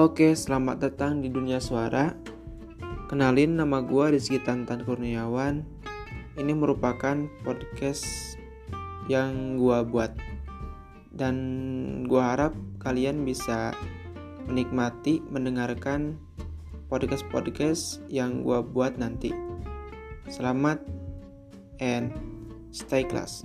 Oke, selamat datang di dunia suara. Kenalin nama gue Rizky Tantan Kurniawan. Ini merupakan podcast yang gue buat. Dan gue harap kalian bisa menikmati mendengarkan podcast-podcast yang gue buat nanti. Selamat and stay class.